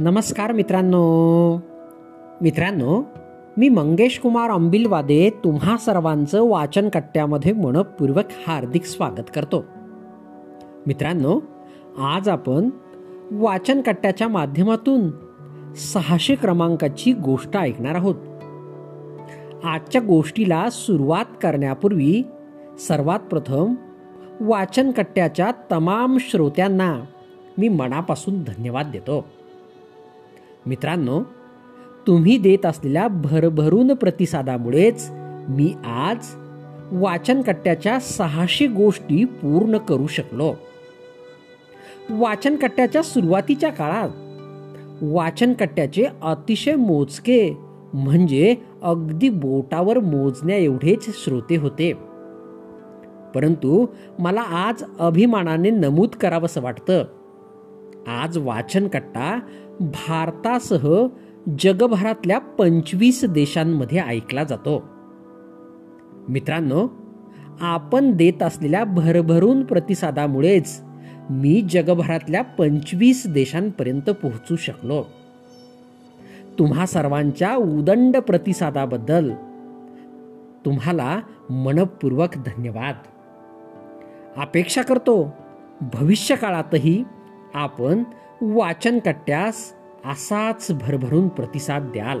नमस्कार मित्रांनो. मित्रांनो मी मंगेश कुमार अंबिलवादे तुम्हा सर्वांचं वाचन कट्ट्यामध्ये मनपूर्वक हार्दिक स्वागत करतो. मित्रांनो आज आपण वाचन कट्ट्याच्या माध्यमातून सहाशे क्रमांकाची गोष्ट ऐकणार आहोत. आजच्या गोष्टीला सुरुवात करण्यापूर्वी सर्वात प्रथम वाचन कट्ट्याच्या तमाम श्रोत्यांना मी मनापासून धन्यवाद देतो. मित्रांनो तुम्ही देत असलेल्या भरभरून प्रतिसादामुळेच मी आज वाचनकट्ट्याच्या सहाशे गोष्टी पूर्ण करू शकलो. वाचनकट्ट्याच्या सुरुवातीच्या काळात वाचनकट्ट्याचे अतिशय मोजके म्हणजे अगदी बोटावर मोजण्या एवढेच श्रोते होते. परंतु मला आज अभिमानाने नमूद करावंसं वाटतं. आज वाचनकट्टा भारतासह जगभरातल्या पंचवीस देशांमध्ये ऐकला जातो. मित्रांनो आपण देत असलेल्या भरभरून प्रतिसादामुळेच मी जगभरातल्या पंचवीस देशांपर्यंत पोहोचू शकलो. तुम्हा सर्वांच्या उदंड प्रतिसादाबद्दल तुम्हाला मनपूर्वक धन्यवाद. अपेक्षा करतो भविष्य काळातही आपण वाचन कट्ट्यास असाच भरभरून प्रतिसाद द्याल.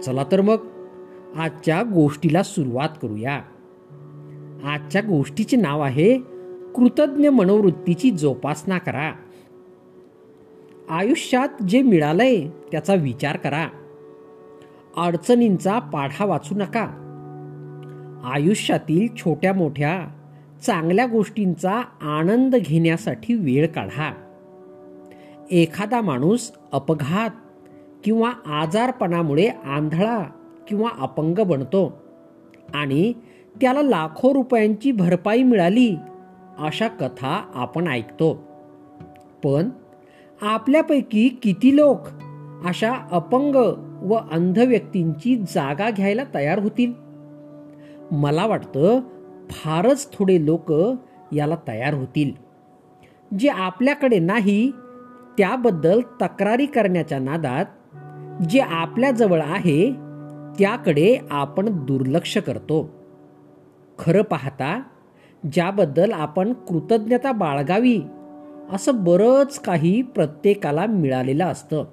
चला तर मग आजच्या गोष्टीला सुरुवात करूया. आजच्या गोष्टीचे नाव आहे कृतज्ञ मनोवृत्तीची जोपासना करा. आयुष्यात जे मिळालंय त्याचा विचार करा. अडचणींचा पाढा वाचू नका. आयुष्यातील छोट्या मोठ्या चांगल्या गोष्टींचा आनंद घेण्यासाठी वेळ काढा. एखादा माणूस अपघात किंवा आजारपणामुळे आंधळा किंवा अपंग बनतो आणि त्याला लाखो रुपयांची भरपाई मिळाली अशा कथा आपण ऐकतो. पण आपल्यापैकी किती लोक अशा अपंग व अंध व्यक्तींची जागा घ्यायला तयार होतील? मला वाटतं फारच थोडे लोक याला तयार होतील. जे आपल्याकडे नाही त्याबद्दल तक्रारी करण्याच्या नादात जे आपल्याजवळ आहे त्याकडे आपण दुर्लक्ष करतो. खरं पाहता ज्याबद्दल आपण कृतज्ञता बाळगावी असं बरंच काही प्रत्येकाला मिळालेलं असतं.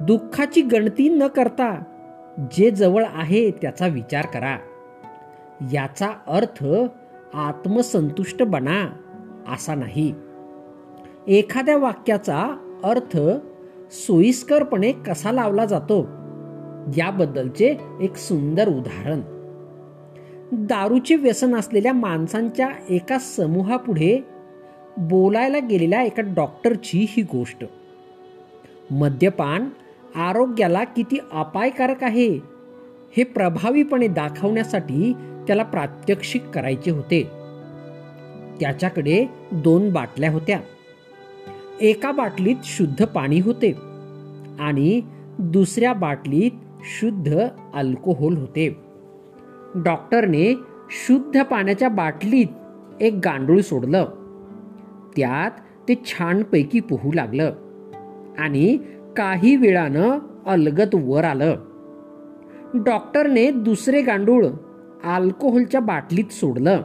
दुःखाची गणती न करता जे जवळ आहे त्याचा विचार करा. याचा अर्थ आत्मसंतुष्ट बना असा नाही. एखाद्या वाक्याचा अर्थ सोयीस्करपणे कसा लावला जातो याबद्दलचे एक सुंदर उदाहरण. दारूचे व्यसन असलेल्या माणसांच्या एका समूहापुढे बोलायला गेलेल्या एका डॉक्टरची ही गोष्ट. मद्यपान आरोग्याला किती अपायकारक आहे हे प्रभावीपणे दाखवण्यासाठी त्याला प्रात्यक्षिक करायचे होते. त्याच्याकडे दोन बाटल्या होत्या. एका बाटलीत शुद्ध पाणी होते आणि दुसऱ्या बाटलीत शुद्ध अल्कोहोल होते. डॉक्टरने शुद्ध पाण्याच्या बाटलीत एक गांडूळ सोडलं. त्यात ते छानपैकी पोहू लागलं आणि काही वेळानं अलगत वर आलं. डॉक्टरने दुसरे गांडूळ अल्कोहोलच्या बाटलीत सोडलं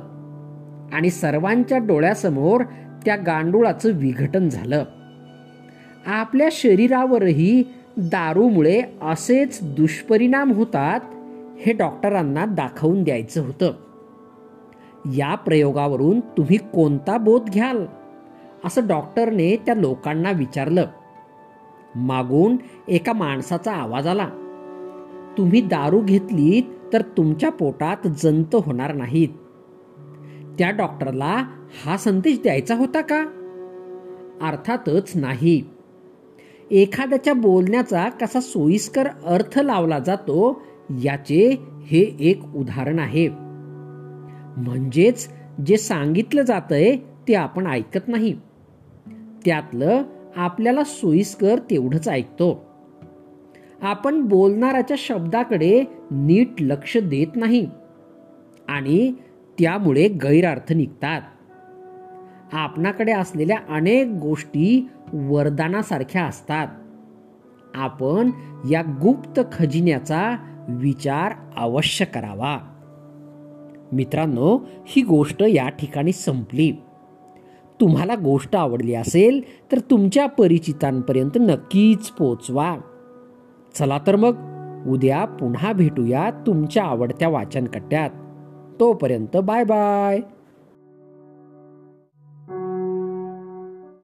आणि सर्वांच्या डोळ्यासमोर त्या गांडुळाचं विघटन झालं. आपल्या शरीरावरही दारूमुळे असेच दुष्परिणाम होतात हे डॉक्टरांना दाखवून द्यायचं होतं. या प्रयोगावरून तुम्ही कोणता बोध घ्याल? असं डॉक्टरने त्या लोकांना विचारलं. मागून एका माणसाचा आवाज आला. तुम्ही दारू घेतलीत तर तुमच्या पोटात जंत होणार नाहीत. त्या डॉक्टरला हा संदेश द्यायचा होता का? अर्थातच नाही. एखाद्याच्या बोलण्याचा कसा सोयीस्कर अर्थ लावला जातो याचे हे एक उदाहरण आहे. म्हणजेच जे सांगितलं जातंय ते आपण ऐकत नाही. त्यातलं आपल्याला सोयीस्कर तेवढंच ऐकतो. आपण बोलणाऱ्याच्या शब्दाकडे नीट लक्ष देत नाही. आणि त्यामुळे गैरअर्थ निघतात. आपणाकडे असलेल्या अनेक गोष्टी वरदानासारख्या असतात. आपण या गुप्त खजिन्याचा विचार अवश्य करावा. मित्रांनो ही गोष्ट या ठिकाणी संपली. तुम्हाला गोष्ट आवडली असेल तर तुमच्या परिचितांपर्यंत नक्कीच पोचवा चला तर मग उद्या पुन्हा भेटूया तुमच्या आवडत्या वाचन कट्ट्यात तोपर्यंत बाय बाय.